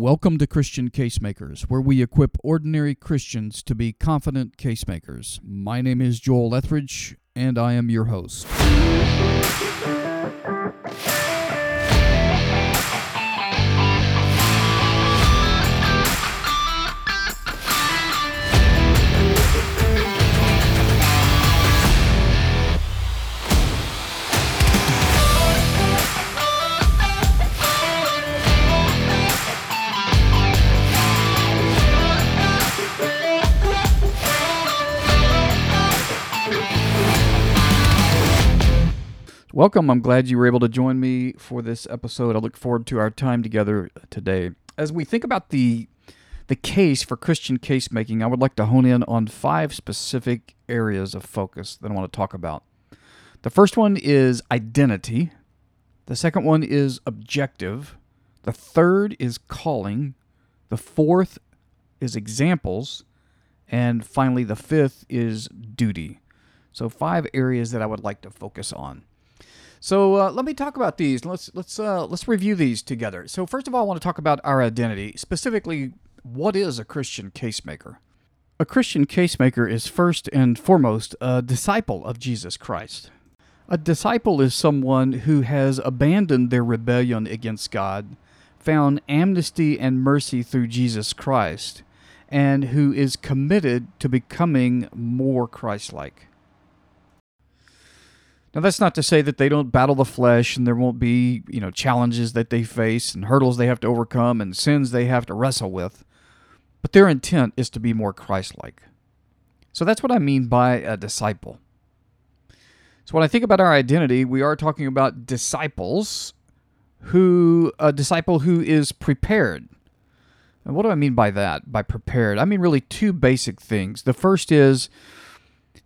Welcome to Christian Casemakers, where we equip ordinary Christians to be confident casemakers. My name is Joel Etheridge, and I am your host. Welcome. I'm glad you were able to join me for this episode. I look forward to our time together today. As we think about the the case for Christian case making, I would like to hone in on five specific areas of focus that I want to talk about. The first one is identity. The second one is objective. The third is calling. The fourth is examples. And finally, the fifth is duty. So, five areas that I would like to focus on. So uh, let me talk about these. Let's let's uh, let's review these together. So first of all, I want to talk about our identity, specifically, what is a Christian casemaker? A Christian casemaker is first and foremost a disciple of Jesus Christ. A disciple is someone who has abandoned their rebellion against God, found amnesty and mercy through Jesus Christ, and who is committed to becoming more Christ like. Now that's not to say that they don't battle the flesh and there won't be, you know, challenges that they face and hurdles they have to overcome and sins they have to wrestle with. But their intent is to be more Christ-like. So that's what I mean by a disciple. So when I think about our identity, we are talking about disciples who a disciple who is prepared. And what do I mean by that? By prepared? I mean really two basic things. The first is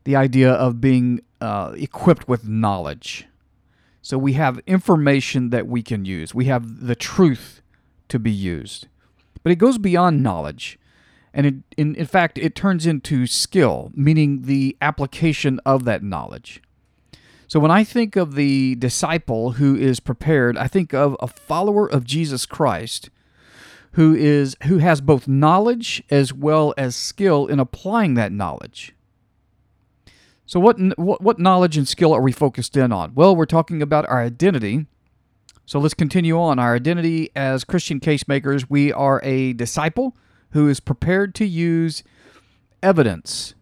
the idea of being uh, equipped with knowledge. So we have information that we can use, we have the truth to be used. But it goes beyond knowledge. And it, in, in fact, it turns into skill, meaning the application of that knowledge. So when I think of the disciple who is prepared, I think of a follower of Jesus Christ who is who has both knowledge as well as skill in applying that knowledge. So, what, what, what knowledge and skill are we focused in on? Well, we're talking about our identity. So, let's continue on. Our identity as Christian casemakers, we are a disciple who is prepared to use evidence.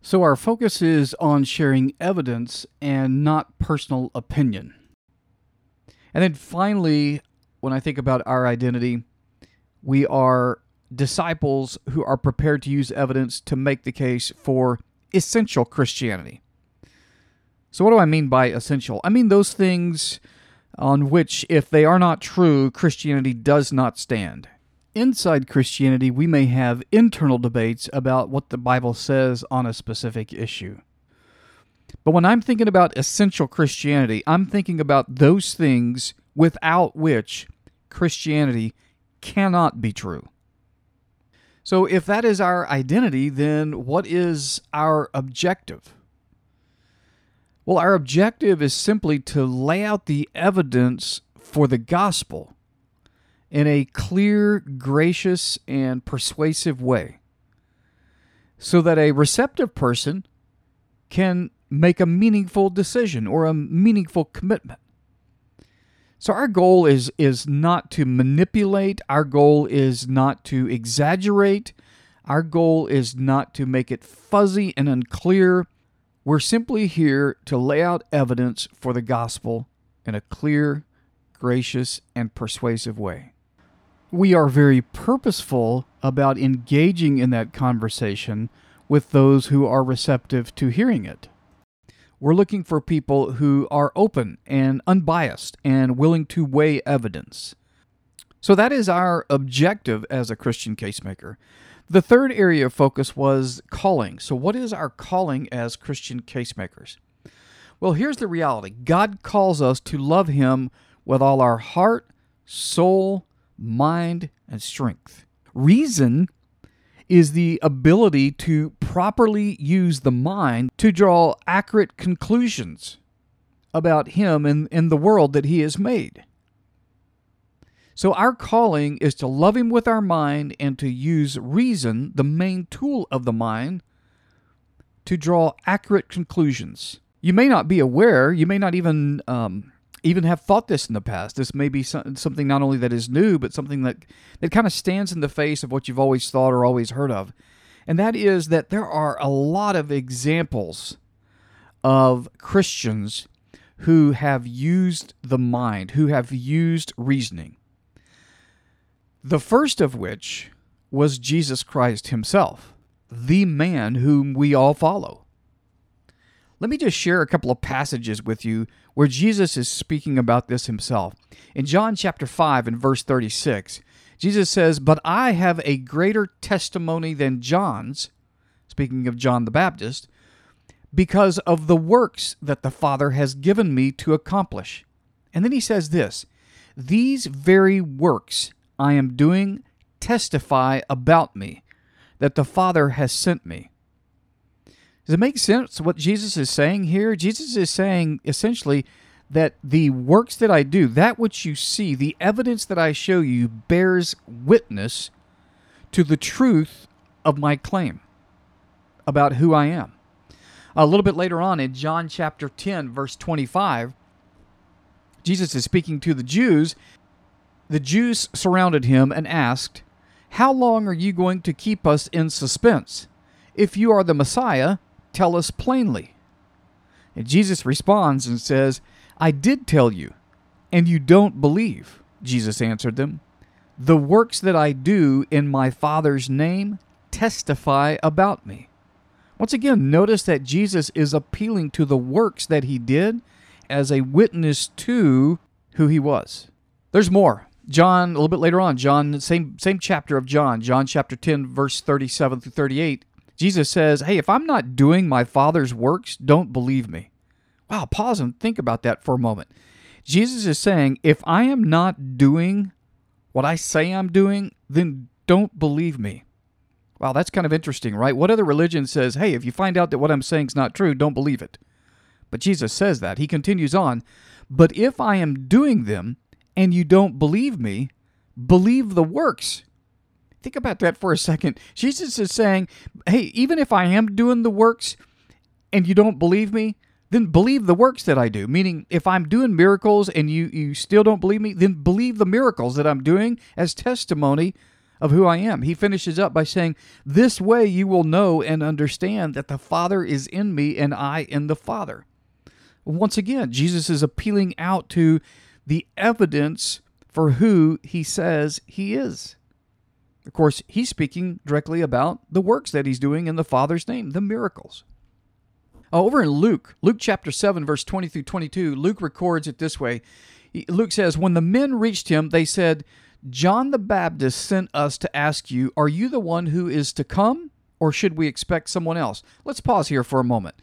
So, our focus is on sharing evidence and not personal opinion. And then finally, when I think about our identity, we are disciples who are prepared to use evidence to make the case for essential Christianity. So, what do I mean by essential? I mean those things on which, if they are not true, Christianity does not stand. Inside Christianity, we may have internal debates about what the Bible says on a specific issue. But when I'm thinking about essential Christianity, I'm thinking about those things without which Christianity cannot be true. So, if that is our identity, then what is our objective? Well, our objective is simply to lay out the evidence for the gospel in a clear, gracious, and persuasive way so that a receptive person can make a meaningful decision or a meaningful commitment. So our goal is is not to manipulate, our goal is not to exaggerate, our goal is not to make it fuzzy and unclear. We're simply here to lay out evidence for the gospel in a clear, gracious, and persuasive way. We are very purposeful about engaging in that conversation with those who are receptive to hearing it. We're looking for people who are open and unbiased and willing to weigh evidence. So that is our objective as a Christian casemaker. The third area of focus was calling. So, what is our calling as Christian casemakers? Well, here's the reality God calls us to love Him with all our heart, soul, mind, and strength. Reason is the ability to properly use the mind to draw accurate conclusions about him and, and the world that he has made. So, our calling is to love Him with our mind and to use reason, the main tool of the mind, to draw accurate conclusions. You may not be aware, you may not even um, even have thought this in the past. This may be something not only that is new, but something that, that kind of stands in the face of what you've always thought or always heard of. And that is that there are a lot of examples of Christians who have used the mind, who have used reasoning. The first of which was Jesus Christ himself, the man whom we all follow. Let me just share a couple of passages with you where Jesus is speaking about this himself. In John chapter 5 and verse 36, Jesus says, But I have a greater testimony than John's, speaking of John the Baptist, because of the works that the Father has given me to accomplish. And then he says this These very works I am doing testify about me, that the Father has sent me. Does it make sense what Jesus is saying here? Jesus is saying essentially that the works that I do, that which you see, the evidence that I show you, bears witness to the truth of my claim about who I am. A little bit later on in John chapter 10, verse 25, Jesus is speaking to the Jews. The Jews surrounded him and asked, How long are you going to keep us in suspense? If you are the Messiah, tell us plainly. And Jesus responds and says, I did tell you, and you don't believe. Jesus answered them, The works that I do in my Father's name testify about me. Once again, notice that Jesus is appealing to the works that he did as a witness to who he was. There's more. John, a little bit later on, John, same same chapter of John, John chapter 10, verse 37 through 38, Jesus says, Hey, if I'm not doing my Father's works, don't believe me. Wow, pause and think about that for a moment. Jesus is saying, If I am not doing what I say I'm doing, then don't believe me. Wow, that's kind of interesting, right? What other religion says, hey, if you find out that what I'm saying is not true, don't believe it? But Jesus says that. He continues on, but if I am doing them and you don't believe me, believe the works. Think about that for a second. Jesus is saying, hey, even if I am doing the works and you don't believe me, then believe the works that I do. Meaning, if I'm doing miracles and you, you still don't believe me, then believe the miracles that I'm doing as testimony of who I am. He finishes up by saying, This way you will know and understand that the Father is in me and I in the Father. Once again, Jesus is appealing out to the evidence for who he says he is. Of course, he's speaking directly about the works that he's doing in the Father's name, the miracles. Uh, over in Luke, Luke chapter 7, verse 20 through 22, Luke records it this way. Luke says, When the men reached him, they said, John the Baptist sent us to ask you, Are you the one who is to come, or should we expect someone else? Let's pause here for a moment.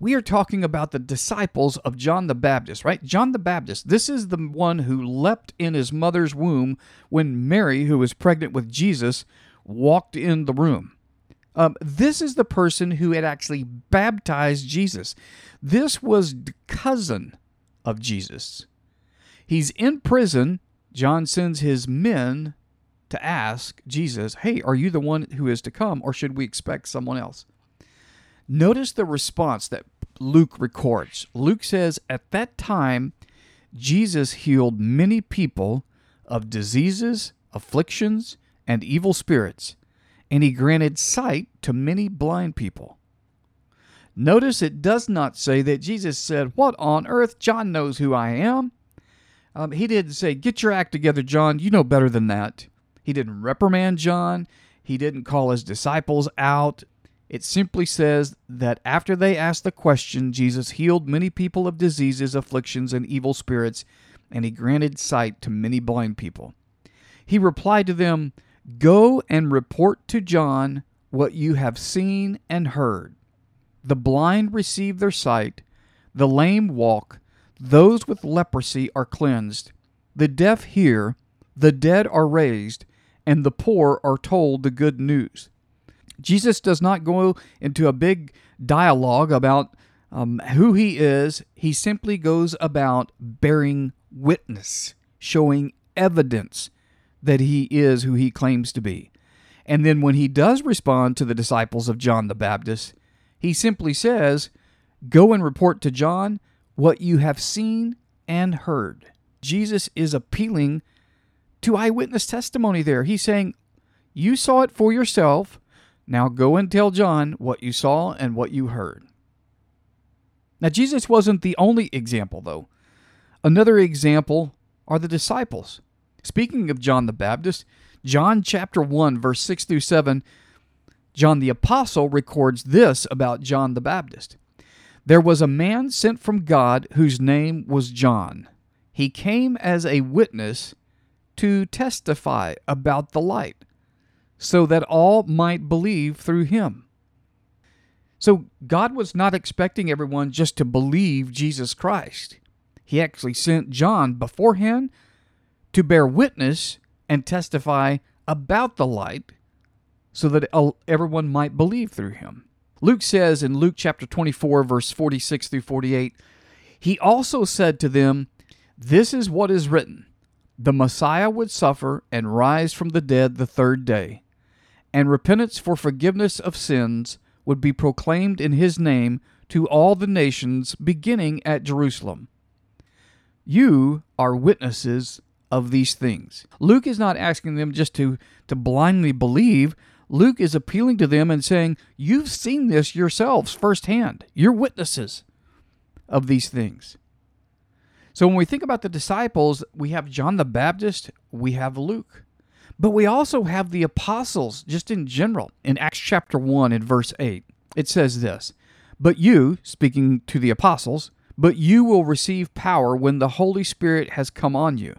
We are talking about the disciples of John the Baptist, right? John the Baptist, this is the one who leapt in his mother's womb when Mary, who was pregnant with Jesus, walked in the room. Um, this is the person who had actually baptized Jesus. This was the cousin of Jesus. He's in prison John sends his men to ask Jesus, Hey, are you the one who is to come, or should we expect someone else? Notice the response that Luke records. Luke says, At that time, Jesus healed many people of diseases, afflictions, and evil spirits, and he granted sight to many blind people. Notice it does not say that Jesus said, What on earth? John knows who I am. Um, he didn't say, Get your act together, John. You know better than that. He didn't reprimand John. He didn't call his disciples out. It simply says that after they asked the question, Jesus healed many people of diseases, afflictions, and evil spirits, and he granted sight to many blind people. He replied to them, Go and report to John what you have seen and heard. The blind receive their sight, the lame walk, those with leprosy are cleansed, the deaf hear, the dead are raised, and the poor are told the good news. Jesus does not go into a big dialogue about um, who he is. He simply goes about bearing witness, showing evidence that he is who he claims to be. And then when he does respond to the disciples of John the Baptist, he simply says, Go and report to John what you have seen and heard. Jesus is appealing to eyewitness testimony there. He's saying, You saw it for yourself. Now go and tell John what you saw and what you heard. Now, Jesus wasn't the only example, though. Another example are the disciples. Speaking of John the Baptist, John chapter 1, verse 6 through 7, John the Apostle records this about John the Baptist There was a man sent from God whose name was John. He came as a witness to testify about the light, so that all might believe through him. So God was not expecting everyone just to believe Jesus Christ. He actually sent John beforehand to bear witness and testify about the light so that everyone might believe through him. Luke says in Luke chapter 24, verse 46 through 48, He also said to them, This is what is written the Messiah would suffer and rise from the dead the third day, and repentance for forgiveness of sins would be proclaimed in his name to all the nations, beginning at Jerusalem. You are witnesses of these things. Luke is not asking them just to, to blindly believe. Luke is appealing to them and saying, You've seen this yourselves firsthand. You're witnesses of these things. So when we think about the disciples, we have John the Baptist, we have Luke. But we also have the apostles, just in general. In Acts chapter 1 and verse 8, it says this But you, speaking to the apostles, but you will receive power when the Holy Spirit has come on you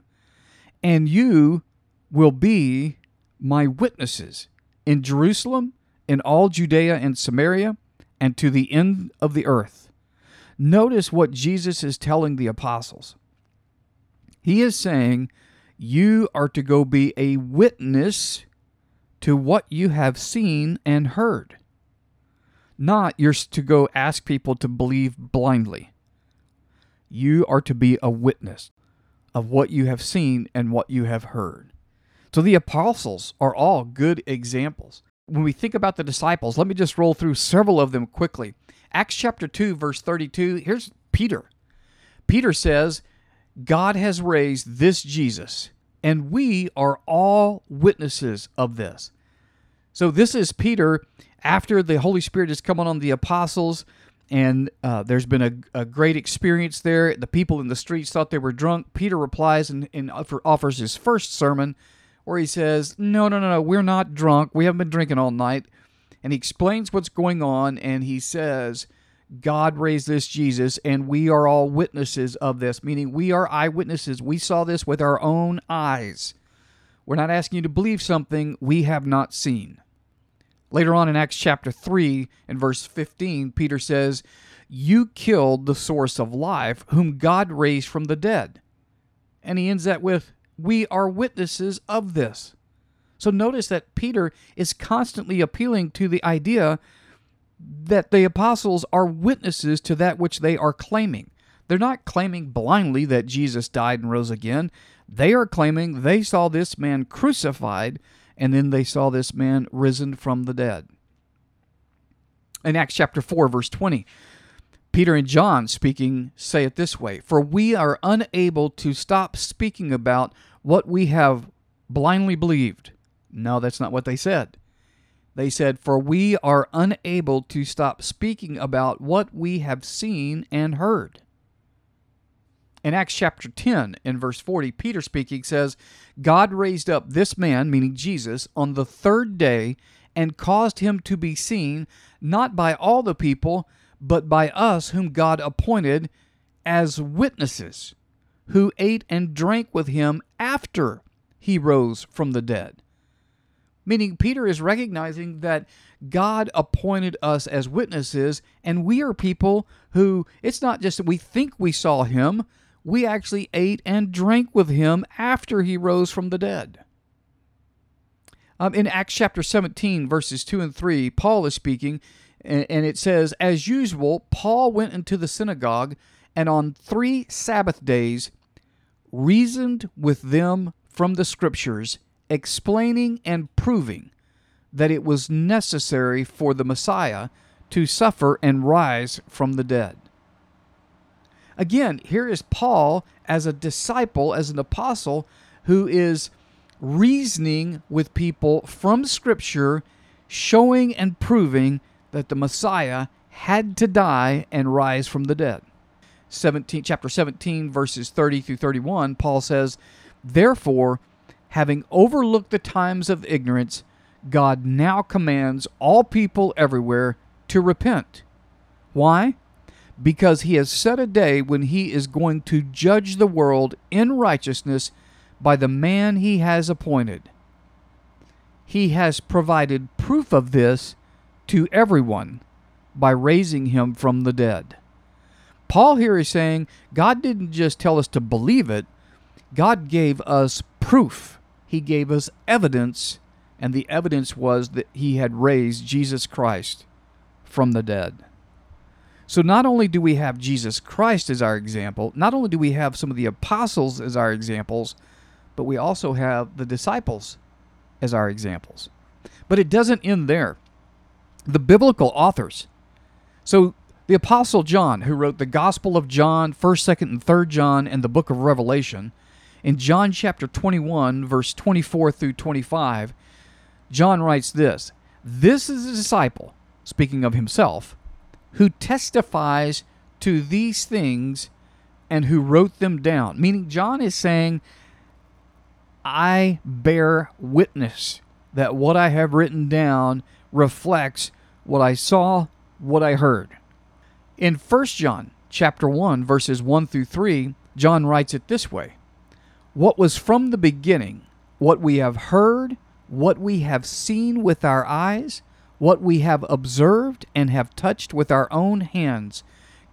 and you will be my witnesses in Jerusalem, in all Judea and Samaria, and to the end of the earth. Notice what Jesus is telling the apostles. He is saying, You are to go be a witness to what you have seen and heard. Not you're to go ask people to believe blindly. You are to be a witness of what you have seen and what you have heard. So the apostles are all good examples. When we think about the disciples, let me just roll through several of them quickly. Acts chapter 2, verse 32, here's Peter. Peter says, God has raised this Jesus, and we are all witnesses of this. So this is Peter after the Holy Spirit has come on the apostles and uh, there's been a, a, great experience there. The people in the streets thought they were drunk. Peter replies and, and offers his first sermon where he says, No, no, no, no, we're not drunk. We haven't been drinking all night. And he explains what's going on and he says, God raised this Jesus, and we are all witnesses of this, meaning we are eyewitnesses. We saw this with our own eyes. We're not asking you to believe something we have not seen. Later on in Acts chapter 3 and verse 15, Peter says, You killed the source of life, whom God raised from the dead. And he ends that with, We are witnesses of this. So notice that Peter is constantly appealing to the idea that the apostles are witnesses to that which they are claiming. They're not claiming blindly that Jesus died and rose again. They are claiming they saw this man crucified and then they saw this man risen from the dead. In Acts chapter 4, verse 20, Peter and John speaking say it this way For we are unable to stop speaking about what we have blindly believed. No, that's not what they said. They said, For we are unable to stop speaking about what we have seen and heard. In Acts chapter 10, in verse 40, Peter speaking says, God raised up this man, meaning Jesus, on the third day and caused him to be seen, not by all the people, but by us whom God appointed as witnesses, who ate and drank with him after he rose from the dead. Meaning, Peter is recognizing that God appointed us as witnesses, and we are people who, it's not just that we think we saw him, we actually ate and drank with him after he rose from the dead. Um, in Acts chapter 17, verses 2 and 3, Paul is speaking, and, and it says, As usual, Paul went into the synagogue and on three Sabbath days reasoned with them from the scriptures explaining and proving that it was necessary for the Messiah to suffer and rise from the dead. Again, here is Paul as a disciple, as an apostle, who is reasoning with people from Scripture, showing and proving that the Messiah had to die and rise from the dead. 17, chapter 17, verses 30 through 31, Paul says, Therefore, having overlooked the times of ignorance, God now commands all people everywhere to repent. Why? Because he has set a day when he is going to judge the world in righteousness by the man he has appointed. He has provided proof of this to everyone by raising him from the dead. Paul here is saying God didn't just tell us to believe it, God gave us proof. He gave us evidence, and the evidence was that He had raised Jesus Christ from the dead. So not only do we have Jesus Christ as our example, not only do we have some of the apostles as our examples, but we also have the disciples as our examples. But it doesn't end there. The biblical authors. So the Apostle John, who wrote the Gospel of John, 1st, 2nd, and 3rd John, and the book of Revelation, in John chapter 21, verse 24 through 25, John writes this This is a disciple, speaking of himself, who testifies to these things and who wrote them down. Meaning, John is saying, I bear witness that what I have written down reflects what I saw, what I heard. In 1 John chapter 1 verses 1 through 3, John writes it this way: What was from the beginning, what we have heard, what we have seen with our eyes, what we have observed and have touched with our own hands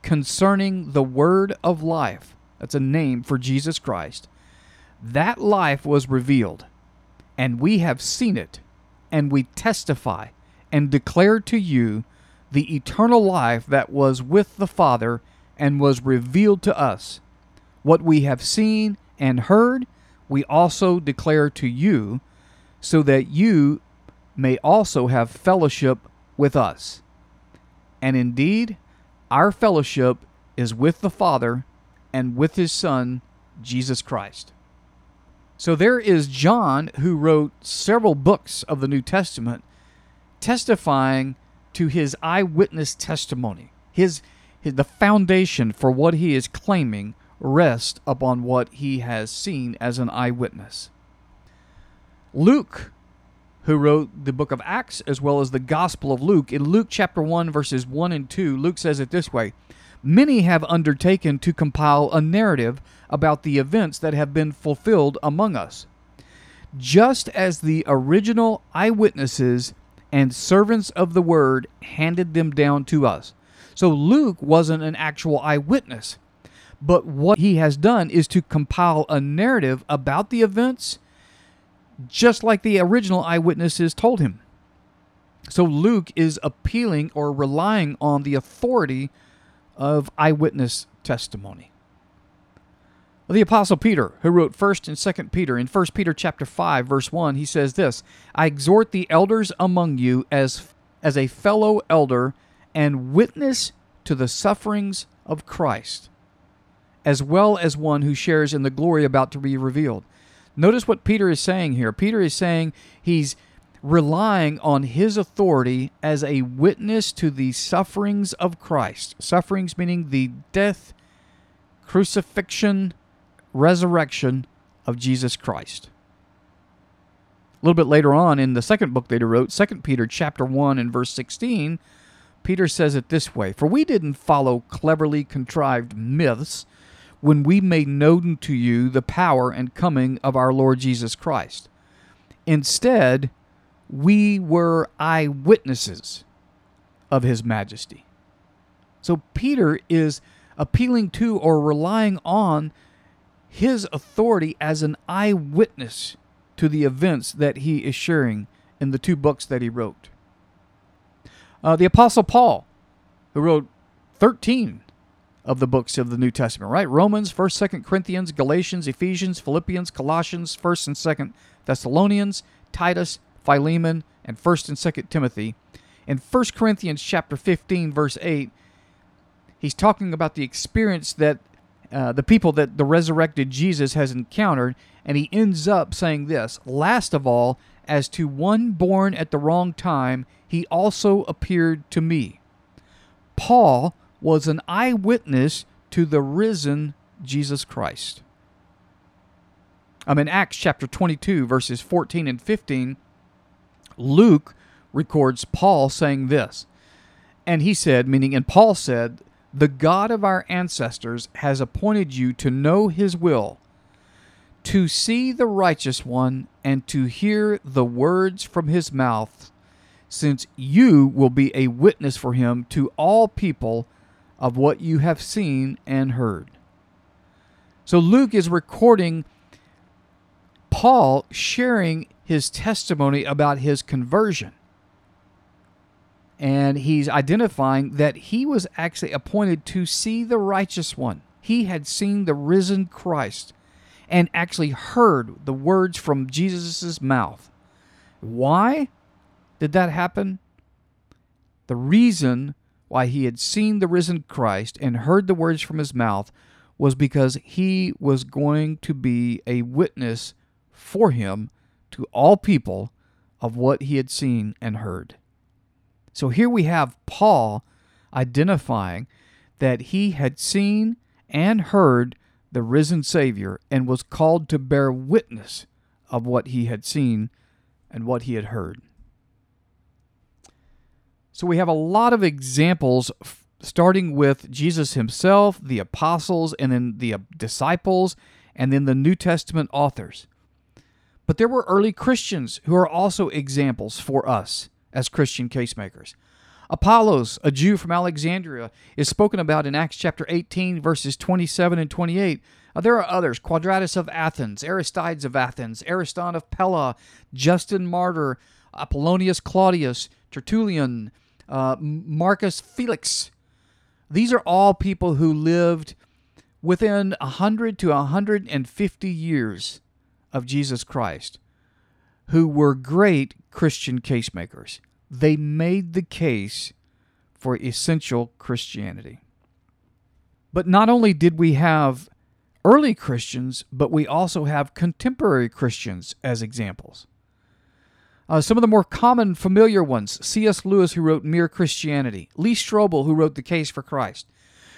concerning the word of life. That's a name for Jesus Christ. That life was revealed, and we have seen it, and we testify and declare to you the eternal life that was with the Father and was revealed to us. What we have seen and heard, we also declare to you, so that you may also have fellowship with us. And indeed, our fellowship is with the Father and with his Son, Jesus Christ. So there is John, who wrote several books of the New Testament, testifying to his eyewitness testimony. His, his the foundation for what he is claiming rests upon what he has seen as an eyewitness. Luke, who wrote the book of Acts as well as the Gospel of Luke, in Luke chapter 1 verses 1 and 2, Luke says it this way: Many have undertaken to compile a narrative about the events that have been fulfilled among us. Just as the original eyewitnesses and servants of the word handed them down to us. So Luke wasn't an actual eyewitness, but what he has done is to compile a narrative about the events just like the original eyewitnesses told him. So Luke is appealing or relying on the authority of eyewitness testimony. The apostle Peter, who wrote 1st and 2nd Peter, in 1 Peter chapter 5 verse 1, he says this, I exhort the elders among you as as a fellow elder and witness to the sufferings of Christ, as well as one who shares in the glory about to be revealed. Notice what Peter is saying here. Peter is saying he's relying on his authority as a witness to the sufferings of Christ. Sufferings meaning the death, crucifixion, resurrection of Jesus Christ. A little bit later on in the second book that he wrote, 2 Peter chapter 1 and verse 16, Peter says it this way, For we didn't follow cleverly contrived myths when we made known to you the power and coming of our Lord Jesus Christ. Instead, we were eyewitnesses of his majesty. So Peter is appealing to or relying on his authority as an eyewitness to the events that he is sharing in the two books that he wrote. Uh, the Apostle Paul, who wrote 13 of the books of the New Testament, right? Romans, 1st, 2nd Corinthians, Galatians, Ephesians, Philippians, Colossians, 1st and 2nd Thessalonians, Titus, Philemon, and 1st and 2nd Timothy. In 1 Corinthians chapter 15 verse 8, he's talking about the experience that uh, the people that the resurrected Jesus has encountered, and he ends up saying this Last of all, as to one born at the wrong time, he also appeared to me. Paul was an eyewitness to the risen Jesus Christ. I'm in Acts chapter 22, verses 14 and 15. Luke records Paul saying this. And he said, meaning, and Paul said, The God of our ancestors has appointed you to know his will, to see the righteous one, and to hear the words from his mouth, since you will be a witness for him to all people of what you have seen and heard. So Luke is recording Paul sharing his testimony about his conversion. And he's identifying that he was actually appointed to see the righteous one. He had seen the risen Christ and actually heard the words from Jesus' mouth. Why did that happen? The reason why he had seen the risen Christ and heard the words from his mouth was because he was going to be a witness for him to all people of what he had seen and heard. So here we have Paul identifying that he had seen and heard the risen Savior and was called to bear witness of what he had seen and what he had heard. So we have a lot of examples starting with Jesus himself, the apostles, and then the disciples, and then the New Testament authors. But there were early Christians who are also examples for us as Christian casemakers. Apollos, a Jew from Alexandria, is spoken about in Acts chapter 18, verses 27 and 28. Uh, there are others Quadratus of Athens, Aristides of Athens, Ariston of Pella, Justin Martyr, Apollonius Claudius, Tertullian, uh, Marcus Felix. These are all people who lived within 100 to 150 years of Jesus Christ, who were great Christian casemakers. They made the case for essential Christianity. But not only did we have early Christians, but we also have contemporary Christians as examples. Uh, some of the more common, familiar ones C.S. Lewis, who wrote Mere Christianity, Lee Strobel, who wrote The Case for Christ,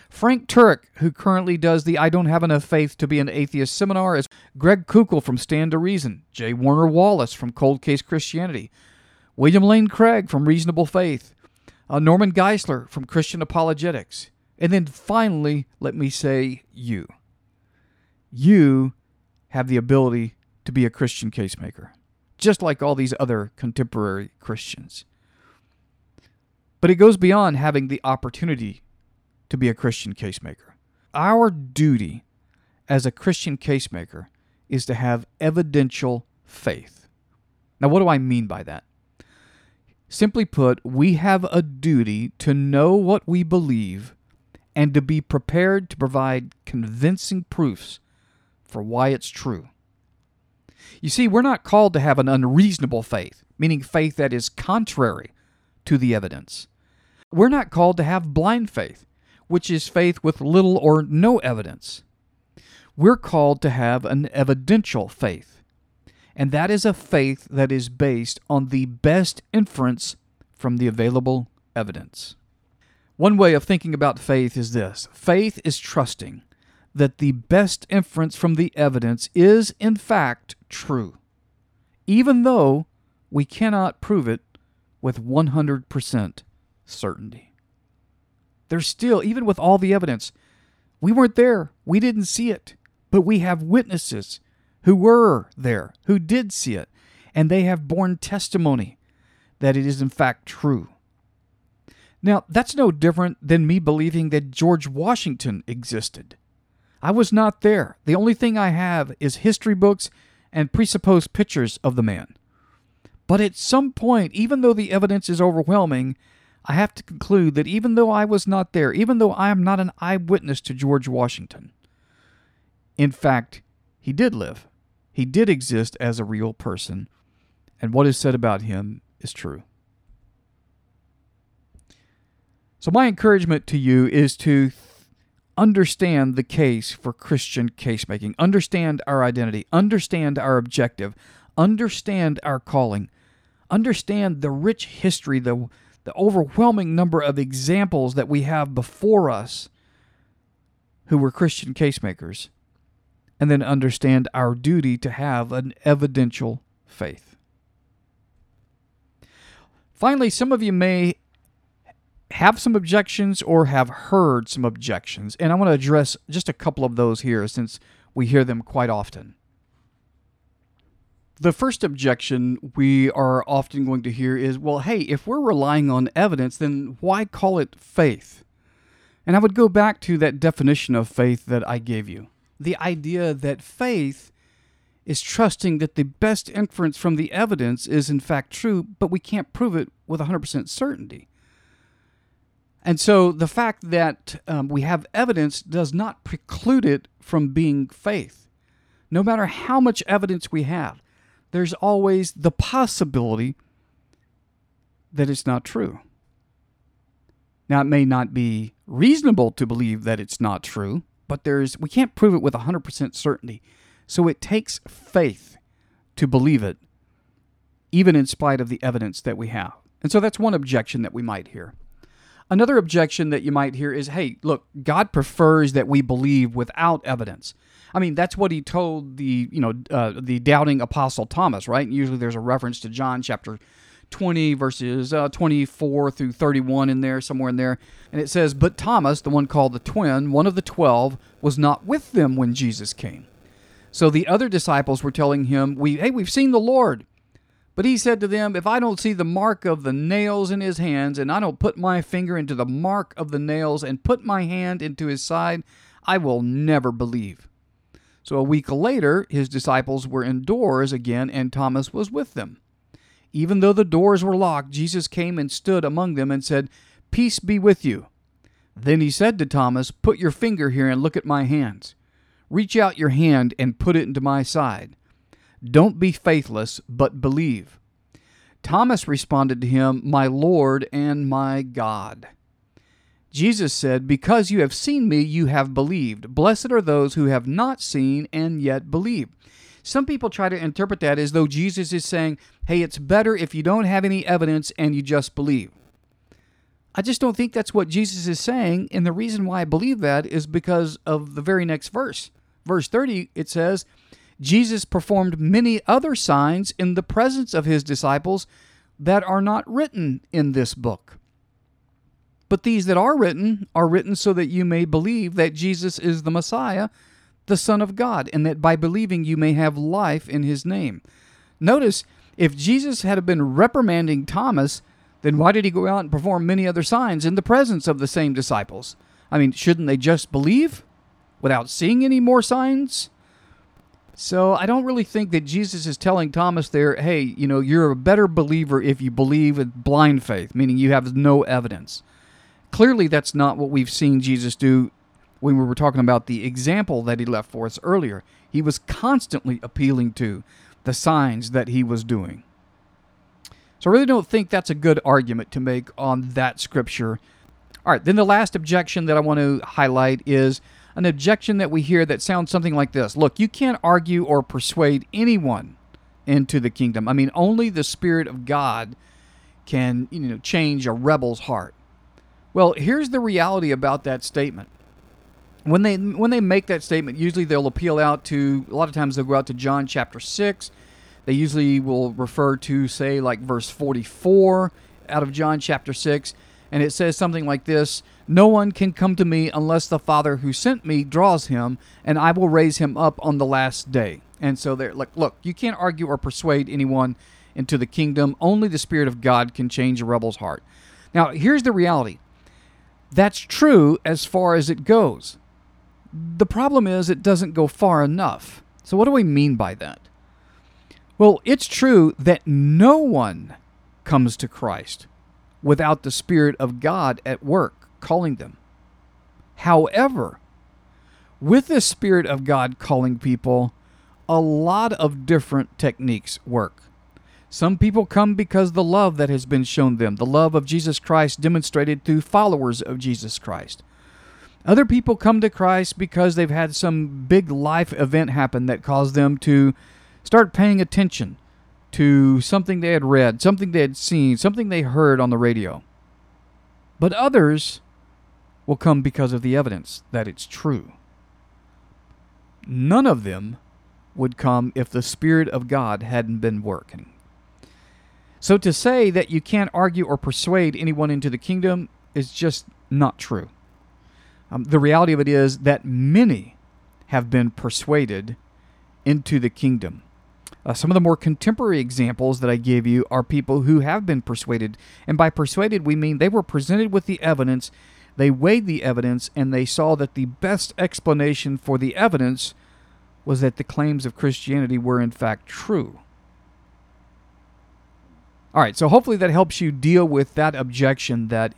Frank Turek, who currently does the I Don't Have Enough Faith to Be an Atheist seminar, as Greg Koukl from Stand to Reason, J. Warner Wallace from Cold Case Christianity, William Lane Craig from Reasonable Faith, uh, Norman Geisler from Christian Apologetics, and then finally, let me say, you. You have the ability to be a Christian casemaker just like all these other contemporary Christians. But it goes beyond having the opportunity to be a Christian casemaker. Our duty as a Christian casemaker is to have evidential faith. Now, what do I mean by that? Simply put, we have a duty to know what we believe and to be prepared to provide convincing proofs for why it's true. You see, we're not called to have an unreasonable faith, meaning faith that is contrary to the evidence. We're not called to have blind faith, which is faith with little or no evidence. We're called to have an evidential faith, and that is a faith that is based on the best inference from the available evidence. One way of thinking about faith is this faith is trusting that the best inference from the evidence is, in fact, true, even though we cannot prove it with 100% certainty. There's still, even with all the evidence, we weren't there, we didn't see it, but we have witnesses who were there, who did see it, and they have borne testimony that it is in fact true. Now, that's no different than me believing that George Washington existed. I was not there. The only thing I have is history books and presupposed pictures of the man. But at some point, even though the evidence is overwhelming, I have to conclude that even though I was not there, even though I am not an eyewitness to George Washington, in fact, he did live. He did exist as a real person, and what is said about him is true. So, my encouragement to you is to understand the case for Christian casemaking, understand our identity, understand our objective, understand our calling, understand the rich history, the, the overwhelming number of examples that we have before us who were Christian casemakers, and then understand our duty to have an evidential faith. Finally, some of you may have some objections or have heard some objections, and I want to address just a couple of those here since we hear them quite often. The first objection we are often going to hear is well, hey, if we're relying on evidence, then why call it faith? And I would go back to that definition of faith that I gave you the idea that faith is trusting that the best inference from the evidence is in fact true, but we can't prove it with 100% certainty. And so the fact that um, we have evidence does not preclude it from being faith. No matter how much evidence we have, there's always the possibility that it's not true. Now, it may not be reasonable to believe that it's not true, but there's we can't prove it with 100% certainty. So it takes faith to believe it, even in spite of the evidence that we have. And so that's one objection that we might hear. Another objection that you might hear is hey, look, God prefers that we believe without evidence. I mean, that's what he told the, you know, uh, the doubting apostle Thomas, right? usually there's a reference to John chapter 20 verses uh, 24 through 31 in there somewhere in there and it says but thomas the one called the twin one of the twelve was not with them when jesus came so the other disciples were telling him we hey we've seen the lord but he said to them, If I don't see the mark of the nails in his hands, and I don't put my finger into the mark of the nails, and put my hand into his side, I will never believe. So a week later, his disciples were indoors again, and Thomas was with them. Even though the doors were locked, Jesus came and stood among them and said, Peace be with you. Then he said to Thomas, Put your finger here and look at my hands. Reach out your hand and put it into my side. Don't be faithless, but believe. Thomas responded to him, My Lord and my God. Jesus said, Because you have seen me, you have believed. Blessed are those who have not seen and yet believe. Some people try to interpret that as though Jesus is saying, Hey, it's better if you don't have any evidence and you just believe. I just don't think that's what Jesus is saying. And the reason why I believe that is because of the very next verse. Verse 30, it says, Jesus performed many other signs in the presence of his disciples that are not written in this book. But these that are written are written so that you may believe that Jesus is the Messiah, the Son of God, and that by believing you may have life in his name. Notice, if Jesus had been reprimanding Thomas, then why did he go out and perform many other signs in the presence of the same disciples? I mean, shouldn't they just believe without seeing any more signs? So I don't really think that Jesus is telling Thomas there, hey, you know, you're a better believer if you believe with blind faith, meaning you have no evidence. Clearly, that's not what we've seen Jesus do when we were talking about the example that he left for us earlier. He was constantly appealing to the signs that he was doing. So I really don't think that's a good argument to make on that scripture. All right, then the last objection that I want to highlight is an objection that we hear that sounds something like this Look, you can't argue or persuade anyone into the kingdom. I mean, only the Spirit of God can you know, change a rebel's heart. Well, here's the reality about that statement. When they when they make that statement, usually they'll appeal out to a lot of times they'll go out to John chapter 6. They usually will refer to say like verse 44 out of John chapter 6 and it says something like this No one can come to me unless the Father who sent me draws him, and I will raise him up on the last day. And so they're like, look, you can't argue or persuade anyone into the kingdom. Only the Spirit of God can change a rebel's heart. Now, here's the reality that's true as far as it goes. The problem is it doesn't go far enough. So, what do we mean by that? Well, it's true that no one comes to Christ without the Spirit of God at work calling them. However, with the Spirit of God calling people, a lot of different techniques work. Some people come because the love that has been shown them, the love of Jesus Christ demonstrated through followers of Jesus Christ. Other people come to Christ because they've had some big life event happen that caused them to start paying attention to something they had read, something they had seen, something they heard on the radio. But others will come because of the evidence that it's true. None of them would come if the Spirit of God hadn't been working. So to say that you can't argue or persuade anyone into the kingdom is just not true. Um, the reality of it is that many have been persuaded into the kingdom. Uh, some of the more contemporary examples that I gave you are people who have been persuaded. And by persuaded, we mean they were presented with the evidence, they weighed the evidence, and they saw that the best explanation for the evidence was that the claims of Christianity were in fact true. All right, so hopefully that helps you deal with that objection that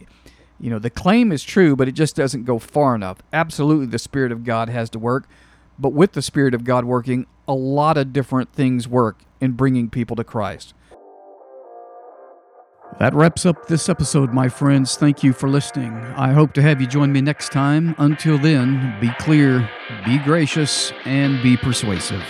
you know, the claim is true, but it just doesn't go far enough. Absolutely, the Spirit of God has to work, but with the Spirit of God working, a lot of different things work in bringing people to Christ. That wraps up this episode, my friends. Thank you for listening. I hope to have you join me next time. Until then, be clear, be gracious, and be persuasive.